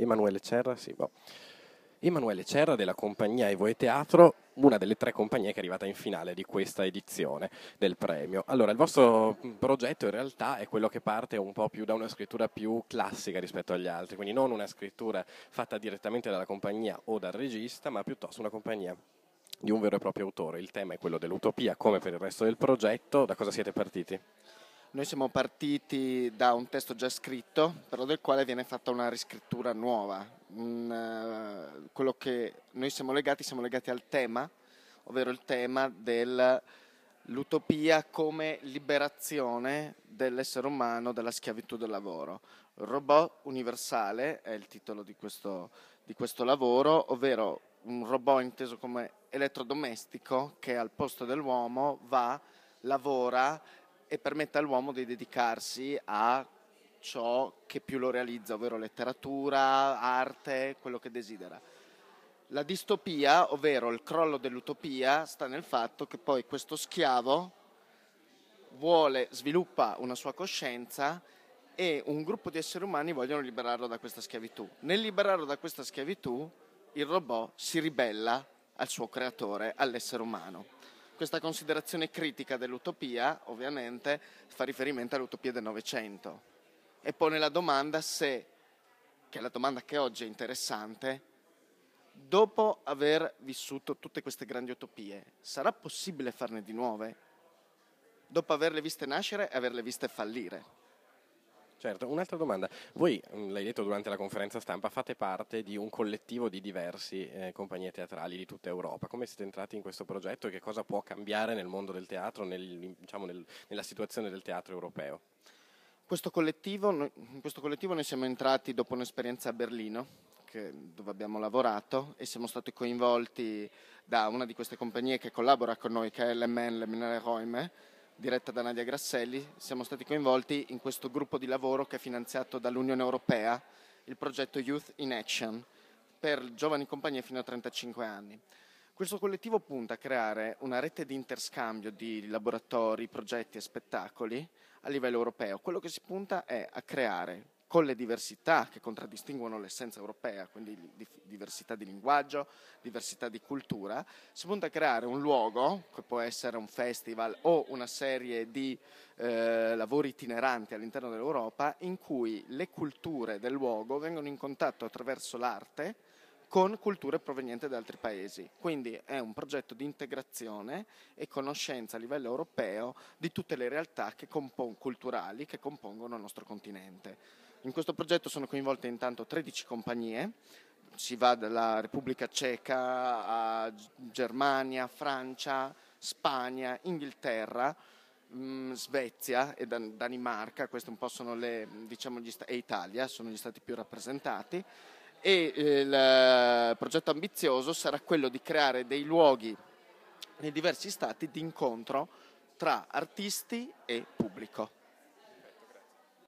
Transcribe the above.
Emanuele Cerra, sì, boh. Emanuele Cerra della compagnia Evo e Teatro, una delle tre compagnie che è arrivata in finale di questa edizione del premio. Allora, il vostro progetto in realtà è quello che parte un po' più da una scrittura più classica rispetto agli altri, quindi non una scrittura fatta direttamente dalla compagnia o dal regista, ma piuttosto una compagnia di un vero e proprio autore. Il tema è quello dell'utopia, come per il resto del progetto. Da cosa siete partiti? Noi siamo partiti da un testo già scritto, però del quale viene fatta una riscrittura nuova. Un, uh, quello che noi siamo legati, siamo legati al tema, ovvero il tema dell'utopia come liberazione dell'essere umano dalla schiavitù del lavoro. Robot universale è il titolo di questo, di questo lavoro, ovvero un robot inteso come elettrodomestico che al posto dell'uomo va, lavora e permette all'uomo di dedicarsi a ciò che più lo realizza, ovvero letteratura, arte, quello che desidera. La distopia, ovvero il crollo dell'utopia, sta nel fatto che poi questo schiavo vuole, sviluppa una sua coscienza e un gruppo di esseri umani vogliono liberarlo da questa schiavitù. Nel liberarlo da questa schiavitù, il robot si ribella al suo creatore, all'essere umano. Questa considerazione critica dell'utopia ovviamente fa riferimento all'utopia del Novecento e pone la domanda se, che è la domanda che oggi è interessante, dopo aver vissuto tutte queste grandi utopie, sarà possibile farne di nuove? Dopo averle viste nascere e averle viste fallire? Certo, un'altra domanda. Voi, mm, l'hai detto durante la conferenza stampa, fate parte di un collettivo di diversi eh, compagnie teatrali di tutta Europa. Come siete entrati in questo progetto e che cosa può cambiare nel mondo del teatro, nel, diciamo, nel, nella situazione del teatro europeo? Questo collettivo, in questo collettivo noi siamo entrati dopo un'esperienza a Berlino, che, dove abbiamo lavorato, e siamo stati coinvolti da una di queste compagnie che collabora con noi, che è l'MN, le Minere Roime, diretta da Nadia Grasselli, siamo stati coinvolti in questo gruppo di lavoro che è finanziato dall'Unione Europea, il progetto Youth in Action, per giovani compagnie fino a 35 anni. Questo collettivo punta a creare una rete di interscambio di laboratori, progetti e spettacoli a livello europeo. Quello che si punta è a creare con le diversità che contraddistinguono l'essenza europea, quindi diversità di linguaggio, diversità di cultura, si punta a creare un luogo, che può essere un festival o una serie di eh, lavori itineranti all'interno dell'Europa, in cui le culture del luogo vengono in contatto attraverso l'arte con culture provenienti da altri paesi. Quindi è un progetto di integrazione e conoscenza a livello europeo di tutte le realtà che compon- culturali che compongono il nostro continente. In questo progetto sono coinvolte intanto 13 compagnie, si va dalla Repubblica Ceca a Germania, Francia, Spagna, Inghilterra, mm, Svezia e Dan- Danimarca, questi un po' sono le, diciamo, sta- e Italia, sono gli stati più rappresentati. E eh, il progetto ambizioso sarà quello di creare dei luoghi nei diversi stati di incontro tra artisti e pubblico.